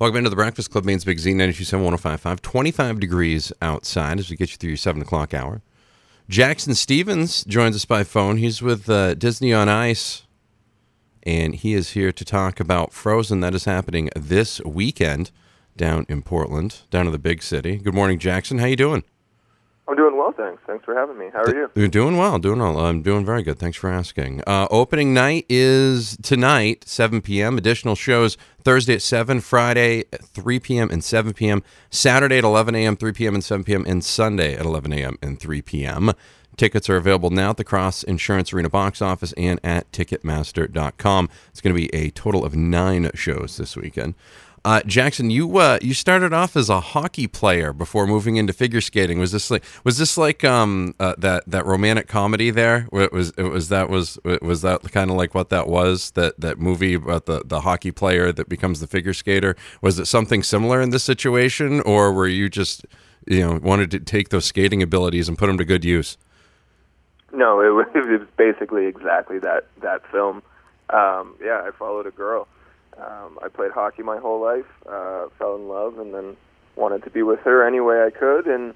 Welcome into the Breakfast Club, Maine's Big Z, 927 1055. 25 degrees outside as we get you through your 7 o'clock hour. Jackson Stevens joins us by phone. He's with uh, Disney on Ice, and he is here to talk about Frozen. That is happening this weekend down in Portland, down in the big city. Good morning, Jackson. How you doing? I'm doing well, thanks. Thanks for having me. How are you? You're doing well, doing well. I'm doing very good. Thanks for asking. Uh, opening night is tonight, 7 p.m. Additional shows Thursday at 7, Friday at 3 p.m. and 7 p.m., Saturday at 11 a.m., 3 p.m. and 7 p.m., and Sunday at 11 a.m. and 3 p.m. Tickets are available now at the Cross Insurance Arena box office and at Ticketmaster.com. It's going to be a total of nine shows this weekend. Uh, Jackson, you uh, you started off as a hockey player before moving into figure skating. Was this like was this like um, uh, that that romantic comedy there? It was it was that was was that kind of like what that was that that movie about the the hockey player that becomes the figure skater? Was it something similar in this situation, or were you just you know wanted to take those skating abilities and put them to good use? No, it was, it was basically exactly that that film. Um, yeah, I followed a girl um, I played hockey my whole life, uh, fell in love, and then wanted to be with her any way I could, and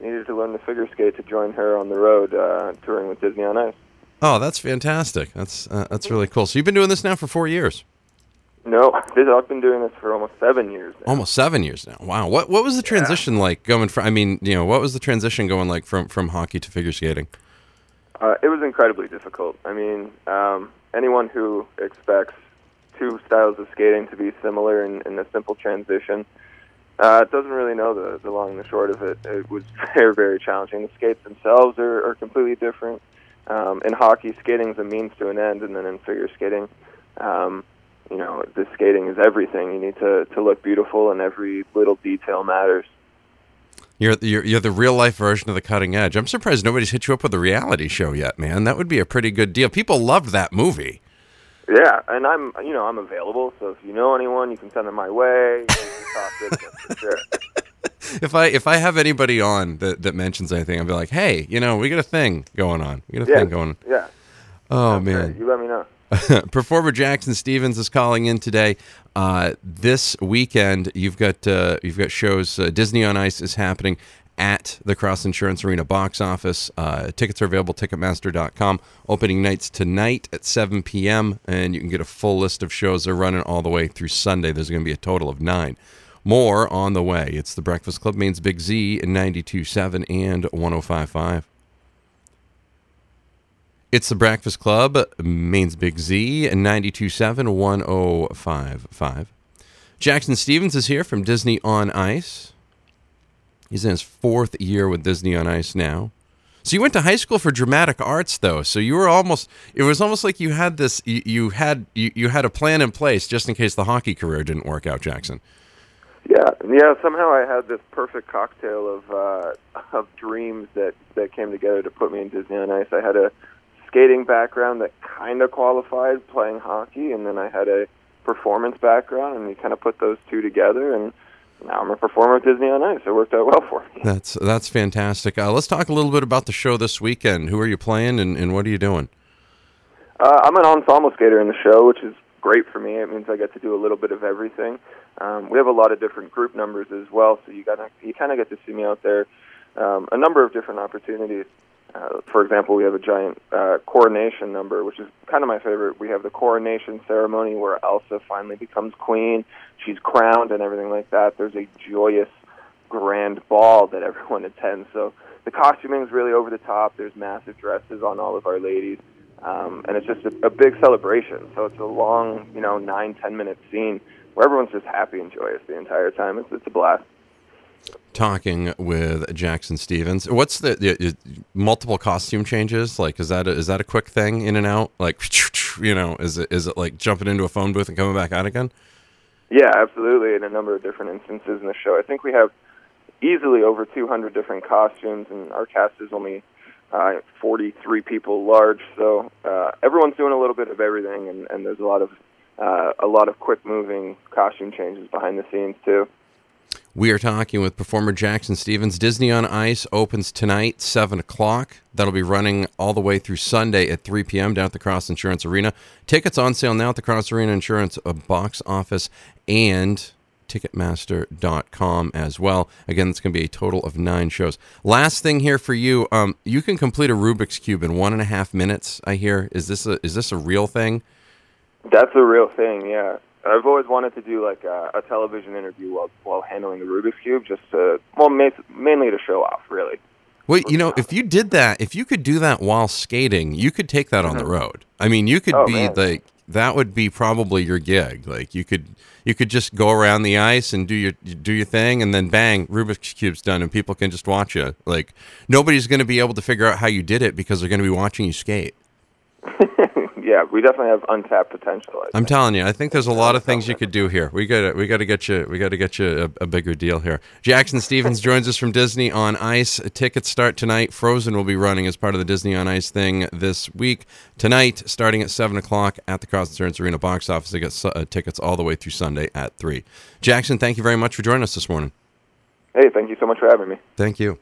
needed to learn to figure skate to join her on the road uh, touring with Disney on Ice. Oh, that's fantastic! That's uh, that's really cool. So you've been doing this now for four years. No, I've been doing this for almost seven years. Now. Almost seven years now. Wow. What what was the transition yeah. like going from? I mean, you know, what was the transition going like from from hockey to figure skating? Uh, it was incredibly difficult. I mean, um, anyone who expects two styles of skating to be similar in, in a simple transition. Uh, doesn't really know the, the long and the short of it. It was very, very challenging. The skates themselves are, are completely different. Um, in hockey, skating is a means to an end, and then in figure skating, um, you know, the skating is everything. You need to, to look beautiful, and every little detail matters. You're, you're you're the real life version of the cutting edge. I'm surprised nobody's hit you up with a reality show yet, man. That would be a pretty good deal. People loved that movie. Yeah, and I'm you know I'm available, so if you know anyone, you can send them my way. sure. If I if I have anybody on that, that mentions anything, I'll be like, hey, you know, we got a thing going on. We got a yeah, thing going. on. Yeah. Oh man, great. you let me know. Performer Jackson Stevens is calling in today. Uh, this weekend, you've got uh, you've got shows. Uh, Disney on Ice is happening at the Cross Insurance Arena box office. Uh, tickets are available Ticketmaster.com. Opening nights tonight at 7 p.m. and you can get a full list of shows they're running all the way through Sunday. There's going to be a total of nine. More on the way. It's the Breakfast Club, Maine's Big Z in 92.7 and 105.5. It's the Breakfast Club, Maine's Big Z, 92.7, 105.5. Jackson Stevens is here from Disney on Ice. He's in his fourth year with Disney on Ice now. So you went to high school for dramatic arts, though. So you were almost. It was almost like you had this. You, you had you, you had a plan in place just in case the hockey career didn't work out, Jackson. Yeah, yeah. Somehow I had this perfect cocktail of uh, of dreams that that came together to put me in Disney on Ice. I had a skating background that kind of qualified playing hockey, and then I had a performance background, and you kind of put those two together and now I'm a performer at Disney on Ice. It worked out well for me. That's that's fantastic. Uh, let's talk a little bit about the show this weekend. Who are you playing, and, and what are you doing? Uh, I'm an ensemble skater in the show, which is great for me. It means I get to do a little bit of everything. Um, we have a lot of different group numbers as well, so you got you kind of get to see me out there. Um, a number of different opportunities. Uh, for example, we have a giant uh, coronation number, which is kind of my favorite. We have the coronation ceremony where Elsa finally becomes queen. She's crowned and everything like that. There's a joyous, grand ball that everyone attends. So the costuming is really over the top. There's massive dresses on all of our ladies, um, and it's just a, a big celebration. So it's a long, you know, nine ten minute scene where everyone's just happy and joyous the entire time. It's, it's a blast talking with Jackson Stevens. What's the, the, multiple costume changes? Like, is that a, is that a quick thing in and out? Like, you know, is it is it like jumping into a phone booth and coming back out again? Yeah, absolutely. In a number of different instances in the show, I think we have easily over 200 different costumes, and our cast is only uh, 43 people large. So uh, everyone's doing a little bit of everything, and, and there's a lot of uh, a lot of quick moving costume changes behind the scenes too. We are talking with performer Jackson Stevens. Disney on Ice opens tonight, 7 o'clock. That'll be running all the way through Sunday at 3 p.m. down at the Cross Insurance Arena. Tickets on sale now at the Cross Arena Insurance box office and Ticketmaster.com as well. Again, it's going to be a total of nine shows. Last thing here for you, um, you can complete a Rubik's cube in one and a half minutes. I hear. Is this a is this a real thing? That's a real thing. Yeah, I've always wanted to do like a, a television interview while while handling the Rubik's cube, just to well, ma- mainly to show off, really. Well, you know, if you did that, if you could do that while skating, you could take that on the mm-hmm. road. I mean, you could Oh, be man. like that would be probably your gig. Like you could you could just go around the ice and do your do your thing, and then bang, Rubik's cube's done, and people can just watch you. Like nobody's going to be able to figure out how you did it because they're going to be watching you skate. yeah, we definitely have untapped potential. I I'm think. telling you, I think there's a lot of things you could do here. We got to we got to get you we got to get you a, a bigger deal here. Jackson Stevens joins us from Disney on Ice. Tickets start tonight. Frozen will be running as part of the Disney on Ice thing this week. Tonight, starting at seven o'clock at the Cross Insurance Arena box office. They get uh, tickets all the way through Sunday at three. Jackson, thank you very much for joining us this morning. Hey, thank you so much for having me. Thank you.